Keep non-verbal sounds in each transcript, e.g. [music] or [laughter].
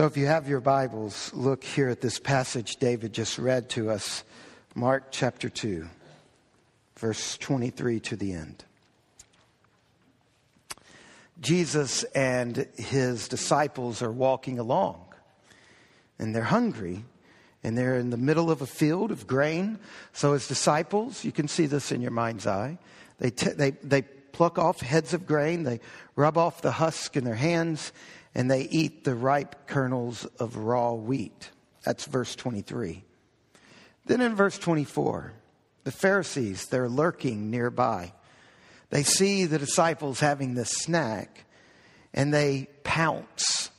So, if you have your Bibles, look here at this passage David just read to us Mark chapter 2, verse 23 to the end. Jesus and his disciples are walking along, and they're hungry, and they're in the middle of a field of grain. So, his disciples, you can see this in your mind's eye, they, t- they, they pluck off heads of grain, they rub off the husk in their hands and they eat the ripe kernels of raw wheat. That's verse 23. Then in verse 24, the Pharisees, they're lurking nearby. They see the disciples having this snack and they pounce.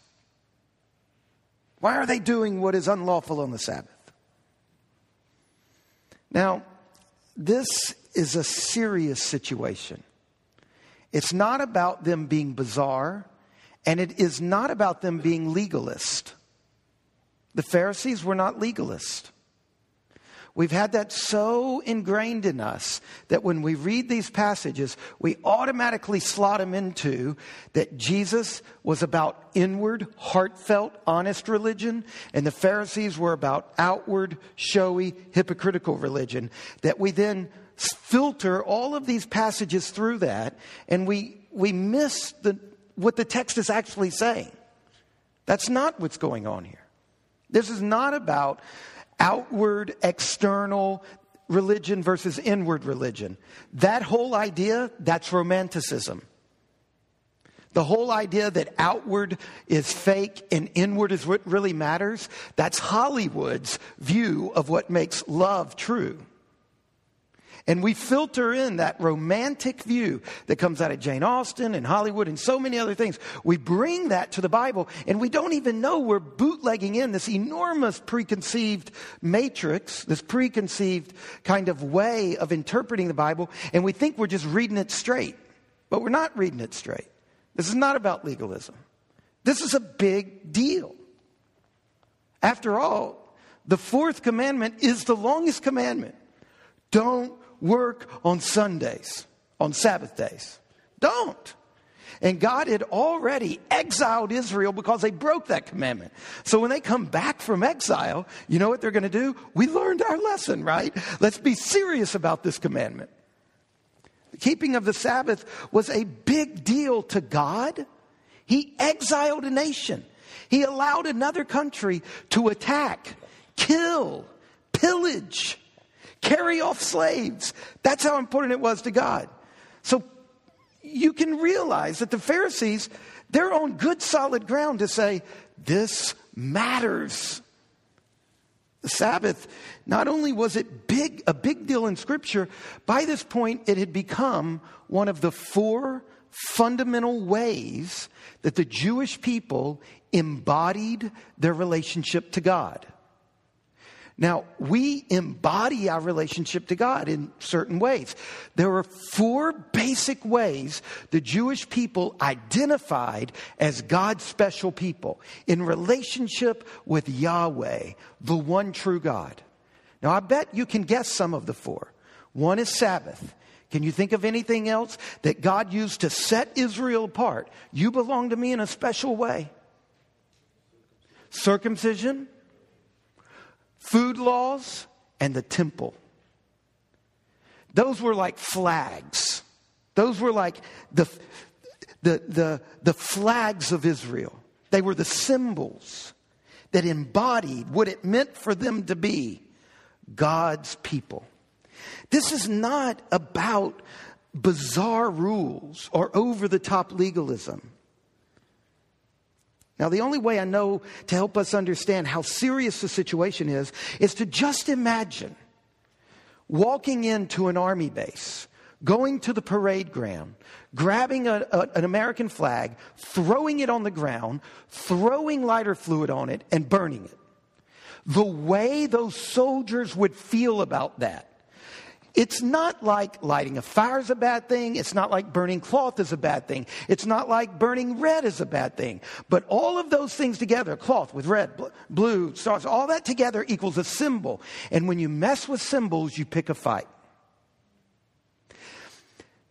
Why are they doing what is unlawful on the Sabbath? Now, this is a serious situation. It's not about them being bizarre. And it is not about them being legalist. The Pharisees were not legalist. We've had that so ingrained in us that when we read these passages, we automatically slot them into that Jesus was about inward, heartfelt, honest religion, and the Pharisees were about outward, showy, hypocritical religion. That we then filter all of these passages through that, and we, we miss the, what the text is actually saying. That's not what's going on here. This is not about outward, external religion versus inward religion. That whole idea, that's romanticism. The whole idea that outward is fake and inward is what really matters, that's Hollywood's view of what makes love true. And we filter in that romantic view that comes out of Jane Austen and Hollywood and so many other things. We bring that to the Bible and we don't even know we're bootlegging in this enormous preconceived matrix, this preconceived kind of way of interpreting the Bible, and we think we're just reading it straight. But we're not reading it straight. This is not about legalism. This is a big deal. After all, the fourth commandment is the longest commandment. Don't work on Sundays, on Sabbath days. Don't. And God had already exiled Israel because they broke that commandment. So when they come back from exile, you know what they're going to do? We learned our lesson, right? Let's be serious about this commandment. The keeping of the Sabbath was a big deal to God. He exiled a nation, He allowed another country to attack, kill, pillage, carry off slaves. That's how important it was to God. So you can realize that the Pharisees, they're on good solid ground to say, this matters. The Sabbath, not only was it big, a big deal in Scripture, by this point it had become one of the four fundamental ways that the Jewish people embodied their relationship to God. Now, we embody our relationship to God in certain ways. There are four basic ways the Jewish people identified as God's special people in relationship with Yahweh, the one true God. Now, I bet you can guess some of the four. One is Sabbath. Can you think of anything else that God used to set Israel apart? You belong to me in a special way. Circumcision food laws, and the temple. Those were like flags. Those were like the, the, the, the flags of Israel. They were the symbols that embodied what it meant for them to be God's people. This is not about bizarre rules or over the top legalism. Now, the only way I know to help us understand how serious the situation is is to just imagine walking into an army base, going to the parade ground, grabbing a, a, an American flag, throwing it on the ground, throwing lighter fluid on it, and burning it. The way those soldiers would feel about that it's not like lighting a fire is a bad thing. It's not like burning cloth is a bad thing. It's not like burning red is a bad thing. But all of those things together, cloth with red, blue, stars, all that together equals a symbol. And when you mess with symbols, you pick a fight.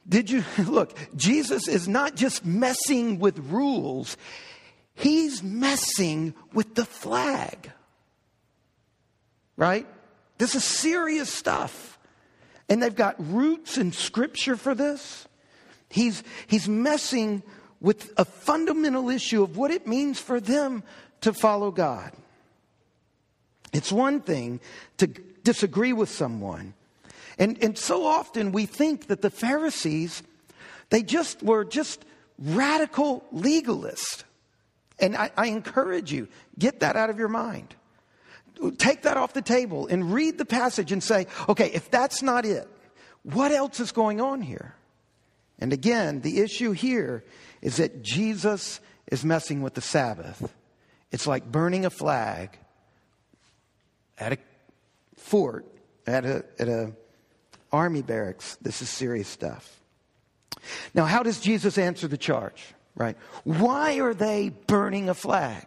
Did you [laughs] look? Jesus is not just messing with rules. he's messing with the flag. Right? This is serious stuff. And they've got roots in scripture for this. He's, he's messing with a fundamental issue of what it means for them to follow God. It's one thing to disagree with someone. And, and so often we think that the Pharisees, they just were just radical legalists. And I, I encourage you, get that out of your mind. Take that off the table and read the passage and say, okay, if that's not it, what else is going on here? And again, the issue here is that Jesus is messing with the Sabbath. It's like burning a flag at a fort, at a, at a army barracks. This is serious stuff. Now, how does Jesus answer the charge? Right? Why are they burning a flag?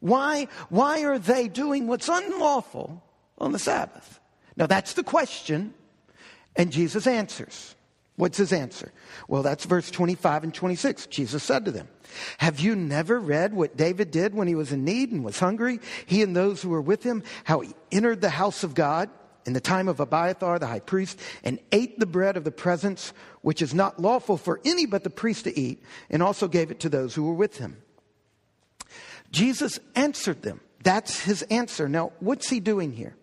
Why, why are they doing what's unlawful on the Sabbath? Now, that's the question, and Jesus answers. What's his answer? Well, that's verse 25 and 26. Jesus said to them, Have you never read what David did when he was in need and was hungry? He and those who were with him, how he entered the house of God in the time of Abiathar the high priest and ate the bread of the presence, which is not lawful for any but the priest to eat, and also gave it to those who were with him. Jesus answered them. That's his answer. Now, what's he doing here?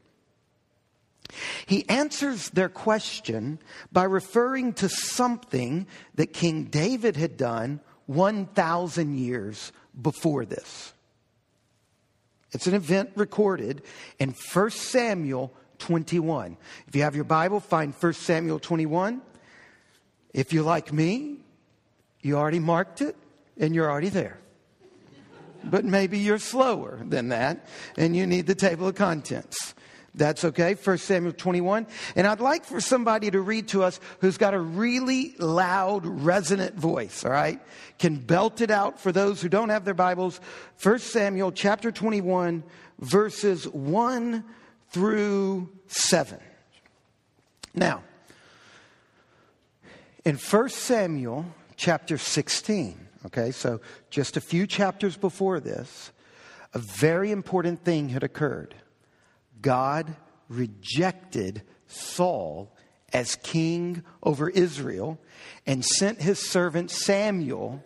He answers their question by referring to something that King David had done 1,000 years before this. It's an event recorded in 1 Samuel 21. If you have your Bible, find 1 Samuel 21. If you're like me, you already marked it and you're already there but maybe you're slower than that and you need the table of contents. That's okay. 1 Samuel 21. And I'd like for somebody to read to us who's got a really loud, resonant voice, all right? Can belt it out for those who don't have their Bibles. 1 Samuel chapter 21, verses 1 through 7. Now, in 1 Samuel chapter 16, Okay, so just a few chapters before this, a very important thing had occurred. God rejected Saul as king over Israel and sent his servant Samuel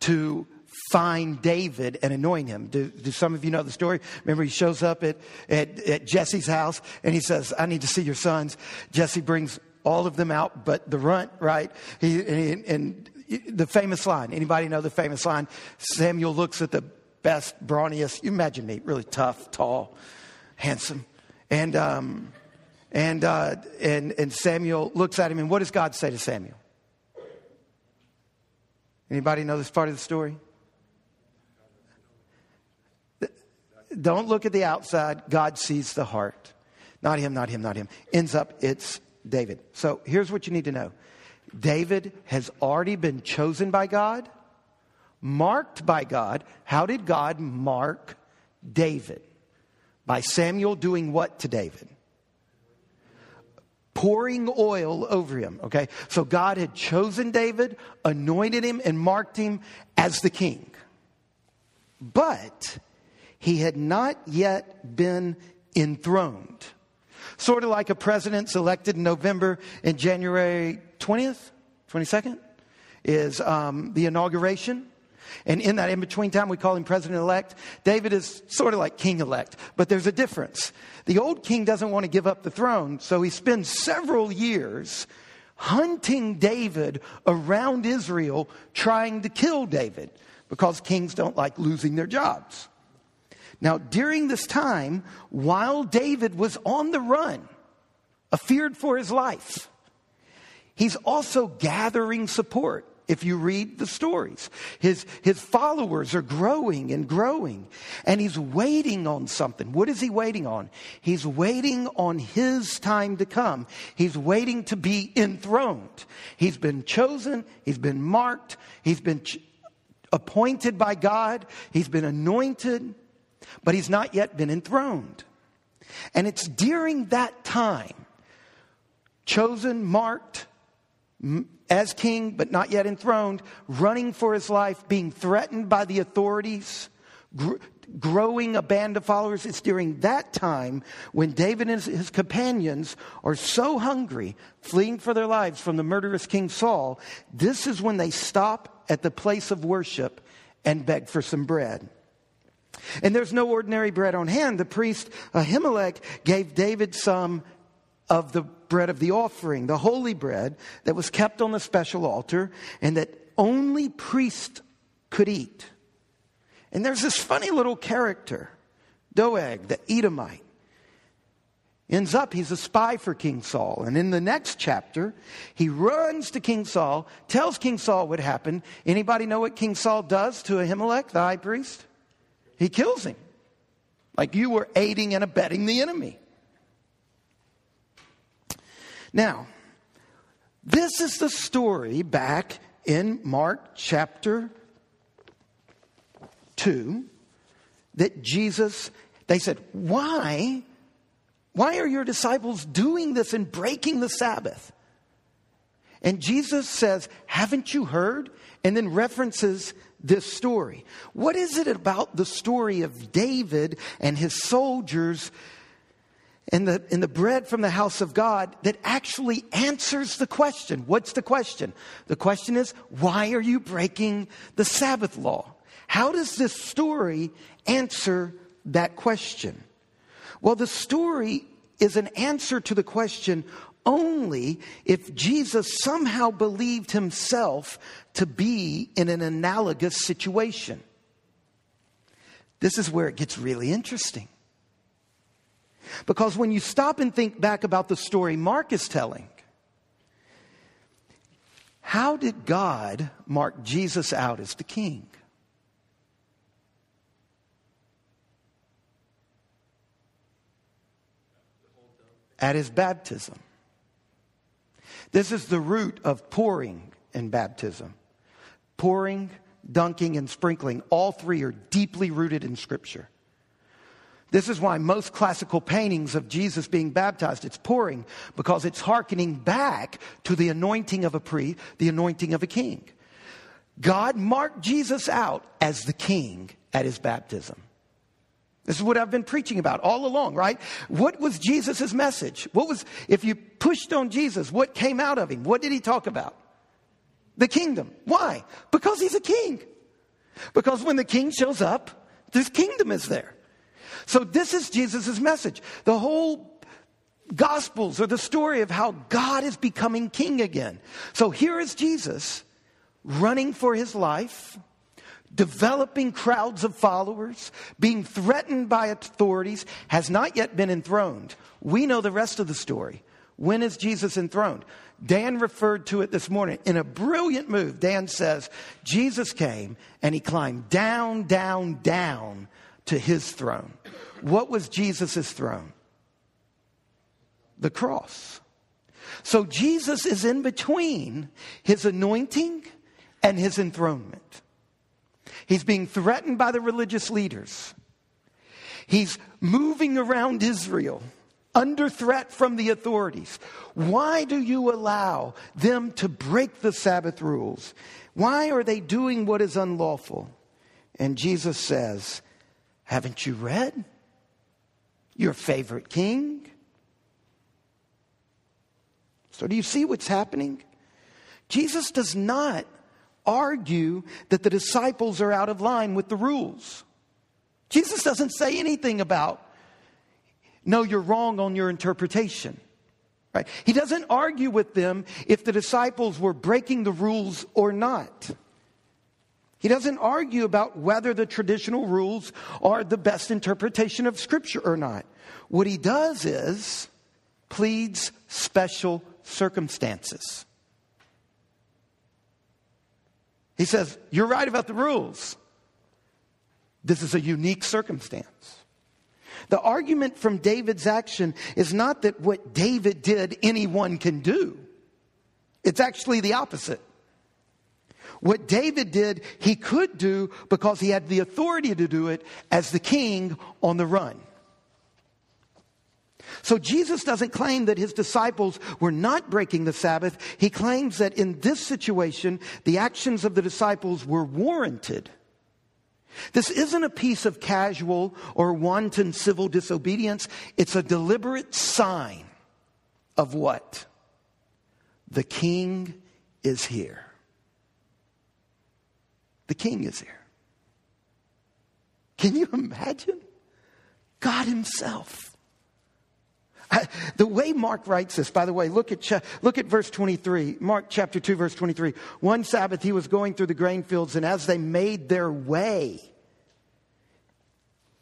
to find David and anoint him. Do, do, some of you know the story? Remember, he shows up at, at, at Jesse's house and he says, I need to see your sons. Jesse brings all of them out, but the runt, right? He, and, and the famous line. Anybody know the famous line? Samuel looks at the best, brawniest. You imagine me, really tough, tall, handsome, and um, and uh, and and Samuel looks at him, and what does God say to Samuel? Anybody know this part of the story? Don't look at the outside. God sees the heart. Not him, not him, not him. Ends up, it's David. So here's what you need to know David has already been chosen by God, marked by God. How did God mark David? By Samuel doing what to David? Pouring oil over him. Okay, so God had chosen David, anointed him, and marked him as the king. But he had not yet been enthroned. Sort of like a president's elected in November and January 20th, 22nd is um, the inauguration. And in that in between time, we call him president elect. David is sort of like king elect, but there's a difference. The old king doesn't want to give up the throne, so he spends several years hunting David around Israel, trying to kill David, because kings don't like losing their jobs. Now, during this time, while David was on the run, feared for his life, He's also gathering support. If you read the stories, his, his followers are growing and growing, and he's waiting on something. What is he waiting on? He's waiting on his time to come. He's waiting to be enthroned. He's been chosen, he's been marked, he's been ch- appointed by God, he's been anointed, but he's not yet been enthroned. And it's during that time, chosen, marked, as king, but not yet enthroned, running for his life, being threatened by the authorities, gr- growing a band of followers. It's during that time when David and his companions are so hungry, fleeing for their lives from the murderous King Saul. This is when they stop at the place of worship and beg for some bread. And there's no ordinary bread on hand. The priest Ahimelech gave David some of the bread of the offering, the holy bread that was kept on the special altar and that only priests could eat. And there's this funny little character, Doeg, the Edomite. Ends up, he's a spy for King Saul. And in the next chapter, he runs to King Saul, tells King Saul what happened. Anybody know what King Saul does to Ahimelech, the high priest? He kills him. Like you were aiding and abetting the enemy. Now, this is the story back in Mark chapter 2 that Jesus, they said, Why? Why are your disciples doing this and breaking the Sabbath? And Jesus says, Haven't you heard? And then references this story. What is it about the story of David and his soldiers and the, and the bread from the house of God that actually answers the question. What's the question? The question is, why are you breaking the Sabbath law? How does this story answer that question? Well, the story is an answer to the question only if Jesus somehow believed himself to be in an analogous situation. This is where it gets really interesting. Because when you stop and think back about the story Mark is telling, how did God mark Jesus out as the king? At his baptism. This is the root of pouring in baptism. Pouring, dunking, and sprinkling, all three are deeply rooted in Scripture. This is why most classical paintings of Jesus being baptized, it's pouring because it's hearkening back to the anointing of a priest, the anointing of a king. God marked Jesus out as the king at his baptism. This is what I've been preaching about all along, right? What was Jesus' message? What was, if you pushed on Jesus, what came out of him? What did he talk about? The kingdom. Why? Because he's a king. Because when the king shows up, this kingdom is there. So this is Jesus' message. The whole Gospels are the story of how God is becoming king again. So here is Jesus running for his life, developing crowds of followers, being threatened by authorities, has not yet been enthroned. We know the rest of the story. When is Jesus enthroned? Dan referred to it this morning. In a brilliant move, Dan says, Jesus came and he climbed down, down, down to his throne. What was Jesus' throne? The cross. So Jesus is in between his anointing and his enthronement. He's being threatened by the religious leaders. He's moving around Israel under threat from the authorities. Why do you allow them to break the Sabbath rules? Why are they doing what is unlawful? And Jesus says, Haven't you read? your favorite king. So, do you see what's happening? Jesus does not argue that the disciples are out of line with the rules. Jesus doesn't say anything about, no, you're wrong on your interpretation. Right? He doesn't argue with them if the disciples were breaking the rules or not. He doesn't argue about whether the traditional rules are the best interpretation of Scripture or not. What he does is pleads special circumstances. He says, You're right about the rules. This is a unique circumstance. The argument from David's action is not that what David did anyone can do, it's actually the opposite. What David did, he could do because he had the authority to do it as the king on the run. So Jesus doesn't claim that his disciples were not breaking the Sabbath. He claims that in this situation, the actions of the disciples were warranted. This isn't a piece of casual or wanton civil disobedience. It's a deliberate sign of what? The king is here. The king is here. Can you imagine? God himself [laughs] the way Mark writes this, by the way, look at, look at verse 23. Mark chapter 2, verse 23. One Sabbath he was going through the grain fields, and as they made their way,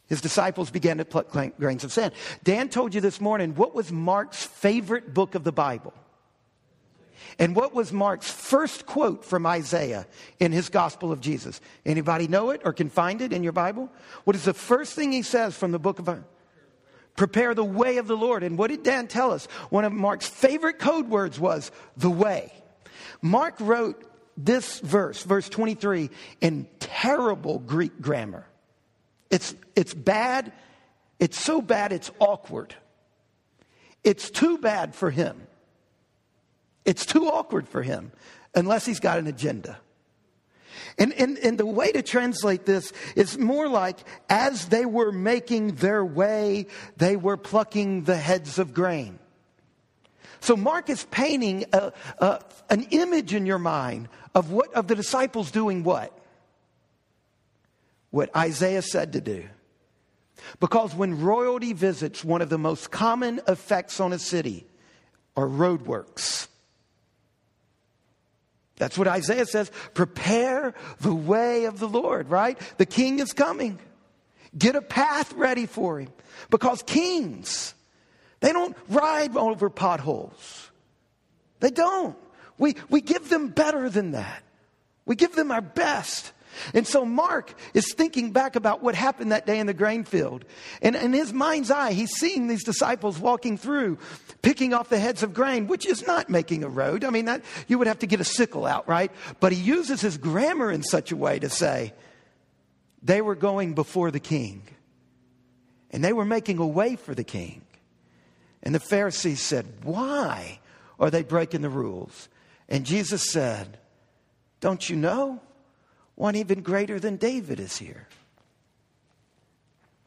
his disciples began to pluck grains of sand. Dan told you this morning what was Mark's favorite book of the Bible? And what was Mark's first quote from Isaiah in his Gospel of Jesus? Anybody know it or can find it in your Bible? What is the first thing he says from the book of Isaiah? Prepare the way of the Lord. And what did Dan tell us? One of Mark's favorite code words was the way. Mark wrote this verse, verse 23, in terrible Greek grammar. It's, it's bad. It's so bad, it's awkward. It's too bad for him. It's too awkward for him unless he's got an agenda. And, and, and the way to translate this is more like as they were making their way, they were plucking the heads of grain. So Mark is painting a, a, an image in your mind of what of the disciples doing what? What Isaiah said to do. Because when royalty visits, one of the most common effects on a city are roadworks. That's what Isaiah says. Prepare the way of the Lord, right? The king is coming. Get a path ready for him. Because kings, they don't ride over potholes. They don't. We, we give them better than that. We give them our best. And so Mark is thinking back about what happened that day in the grain field. And in his mind's eye, he's seeing these disciples walking through, picking off the heads of grain, which is not making a road. I mean, that, you would have to get a sickle out, right? But he uses his grammar in such a way to say, they were going before the king. And they were making a way for the king. And the Pharisees said, Why are they breaking the rules? And Jesus said, Don't you know? One even greater than David is here.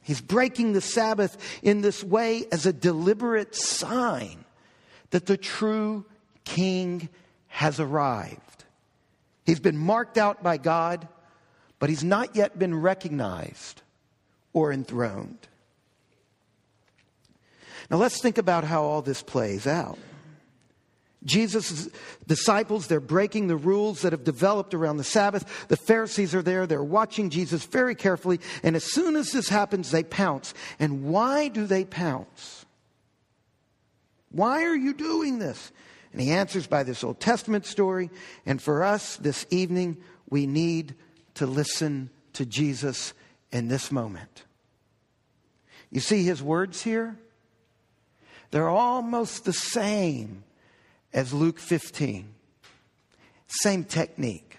He's breaking the Sabbath in this way as a deliberate sign that the true king has arrived. He's been marked out by God, but he's not yet been recognized or enthroned. Now let's think about how all this plays out. Jesus' disciples, they're breaking the rules that have developed around the Sabbath. The Pharisees are there. They're watching Jesus very carefully. And as soon as this happens, they pounce. And why do they pounce? Why are you doing this? And he answers by this Old Testament story. And for us this evening, we need to listen to Jesus in this moment. You see his words here? They're almost the same as Luke 15. Same technique.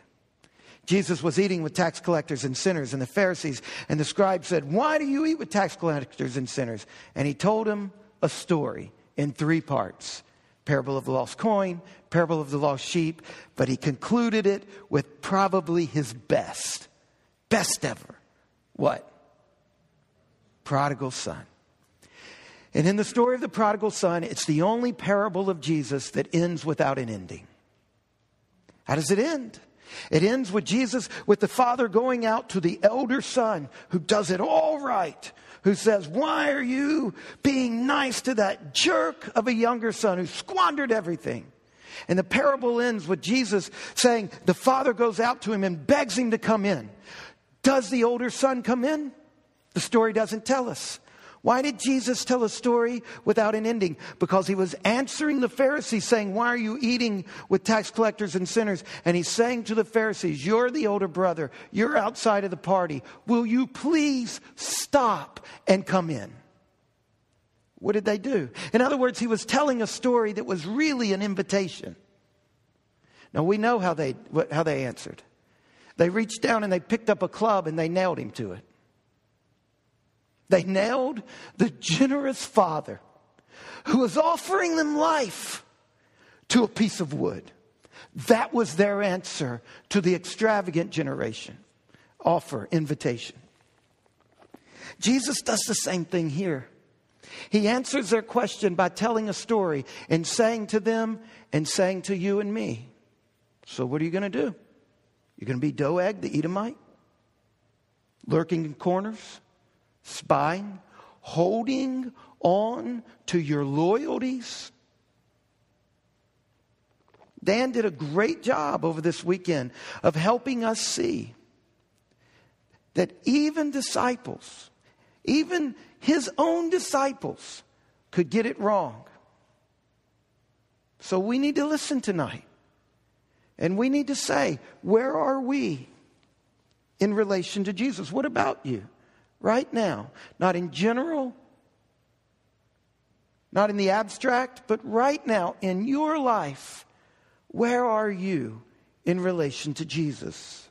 Jesus was eating with tax collectors and sinners, and the Pharisees and the scribes said, Why do you eat with tax collectors and sinners? And he told them a story in three parts parable of the lost coin, parable of the lost sheep, but he concluded it with probably his best, best ever. What? Prodigal son. And in the story of the prodigal son, it's the only parable of Jesus that ends without an ending. How does it end? It ends with Jesus, with the father going out to the elder son who does it all right, who says, Why are you being nice to that jerk of a younger son who squandered everything? And the parable ends with Jesus saying, The father goes out to him and begs him to come in. Does the older son come in? The story doesn't tell us. Why did Jesus tell a story without an ending? Because he was answering the Pharisees saying, Why are you eating with tax collectors and sinners? And he's saying to the Pharisees, You're the older brother. You're outside of the party. Will you please stop and come in? What did they do? In other words, he was telling a story that was really an invitation. Now we know how they, how they answered. They reached down and they picked up a club and they nailed him to it. They nailed the generous father who was offering them life to a piece of wood. That was their answer to the extravagant generation offer, invitation. Jesus does the same thing here. He answers their question by telling a story and saying to them and saying to you and me, So, what are you going to do? You're going to be Doeg, the Edomite, lurking in corners, spying, holding on to your loyalties. Dan did a great job over this weekend of helping us see that even disciples, even his own disciples, could get it wrong. So we need to listen tonight. And we need to say, where are we in relation to Jesus? What about you right now? Not in general, not in the abstract, but right now in your life, where are you in relation to Jesus?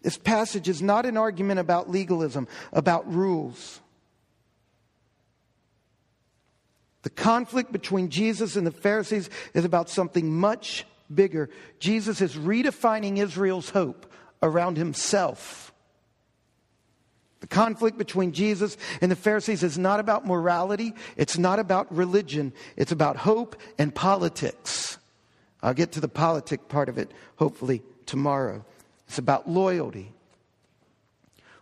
This passage is not an argument about legalism, about rules. The conflict between Jesus and the Pharisees is about something much bigger. Jesus is redefining Israel's hope around himself. The conflict between Jesus and the Pharisees is not about morality, it's not about religion, it's about hope and politics. I'll get to the politic part of it hopefully tomorrow. It's about loyalty.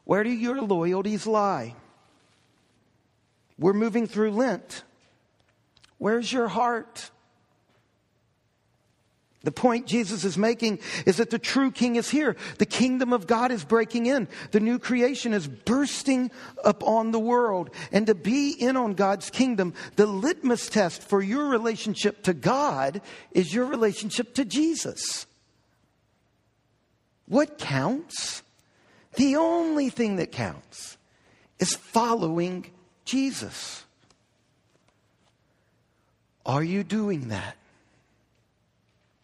Where do your loyalties lie? We're moving through Lent. Where's your heart? The point Jesus is making is that the true king is here. The kingdom of God is breaking in. The new creation is bursting upon the world. And to be in on God's kingdom, the litmus test for your relationship to God is your relationship to Jesus. What counts? The only thing that counts is following Jesus. Are you doing that?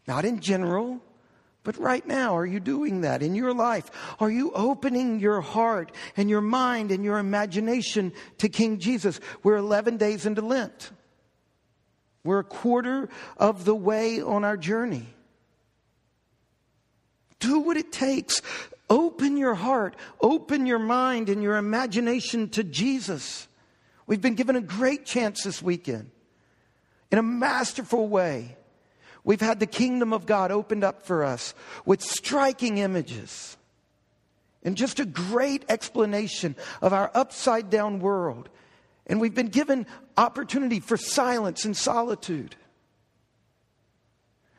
Not in general, but right now, are you doing that in your life? Are you opening your heart and your mind and your imagination to King Jesus? We're 11 days into Lent. We're a quarter of the way on our journey. Do what it takes. Open your heart, open your mind and your imagination to Jesus. We've been given a great chance this weekend in a masterful way We've had the kingdom of God opened up for us with striking images and just a great explanation of our upside down world. And we've been given opportunity for silence and solitude.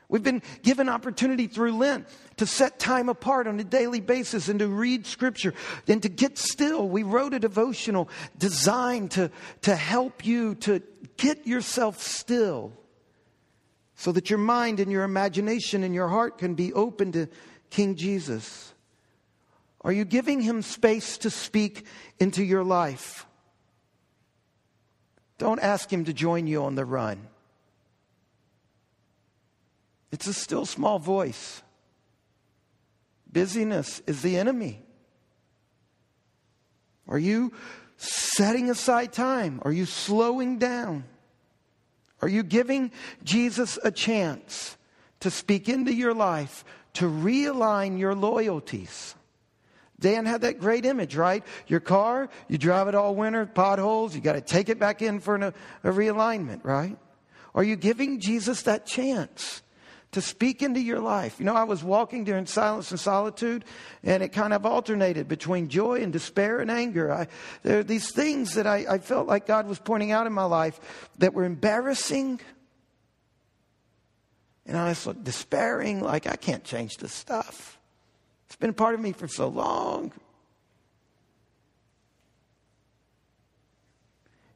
We've been given opportunity through Lent to set time apart on a daily basis and to read scripture and to get still. We wrote a devotional designed to, to help you to get yourself still so that your mind and your imagination and your heart can be open to King Jesus? Are you giving him space to speak into your life? Don't ask him to join you on the run. It's a still small voice. Busyness is the enemy. Are you setting aside time? Are you slowing down? Are you giving Jesus a chance to speak into your life, to realign your loyalties? Dan had that great image, right? Your car, you drive it all winter, potholes, you got to take it back in for an, a realignment, right? Are you giving Jesus that chance? To speak into your life. You know, I was walking during silence and solitude, and it kind of alternated between joy and despair and anger. I, there are these things that I, I felt like God was pointing out in my life that were embarrassing. And I was like despairing, like, I can't change this stuff. It's been part of me for so long.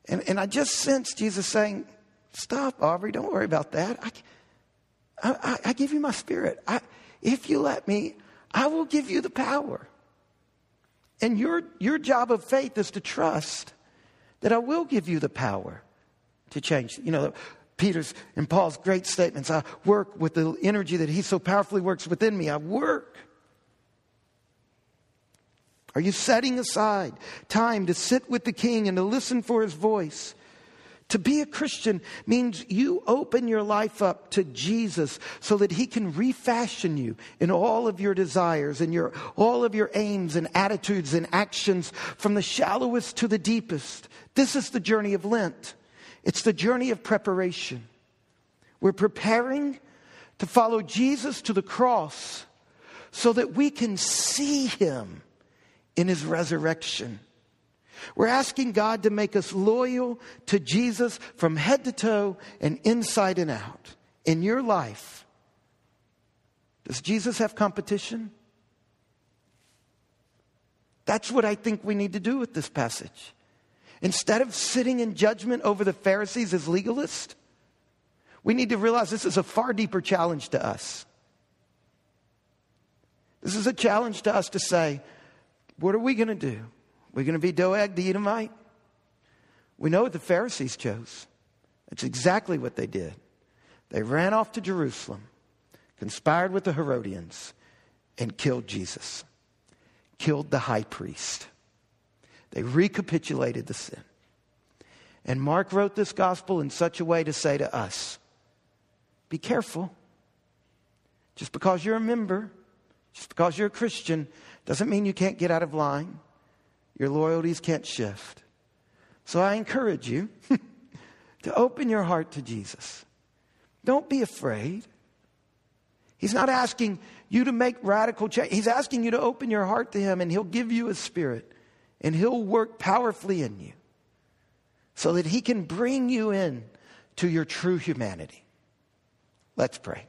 And, and I just sensed Jesus saying, Stop, Aubrey, don't worry about that. I, I, I, I give you my spirit. I, if you let me, I will give you the power. And your, your job of faith is to trust that I will give you the power to change. You know, Peter's and Paul's great statements I work with the energy that he so powerfully works within me. I work. Are you setting aside time to sit with the king and to listen for his voice? To be a Christian means you open your life up to Jesus so that he can refashion you in all of your desires and your, all of your aims and attitudes and actions from the shallowest to the deepest. This is the journey of Lent. It's the journey of preparation. We're preparing to follow Jesus to the cross so that we can see him in his resurrection. We're asking God to make us loyal to Jesus from head to toe and inside and out. In your life, does Jesus have competition? That's what I think we need to do with this passage. Instead of sitting in judgment over the Pharisees as legalists, we need to realize this is a far deeper challenge to us. This is a challenge to us to say, what are we going to do? We're going to be Doeg the Edomite? We know what the Pharisees chose. That's exactly what they did. They ran off to Jerusalem, conspired with the Herodians, and killed Jesus, killed the high priest. They recapitulated the sin. And Mark wrote this gospel in such a way to say to us be careful. Just because you're a member, just because you're a Christian, doesn't mean you can't get out of line. Your loyalties can't shift. So I encourage you [laughs] to open your heart to Jesus. Don't be afraid. He's not asking you to make radical change. He's asking you to open your heart to Him, and He'll give you a spirit, and He'll work powerfully in you so that He can bring you in to your true humanity. Let's pray.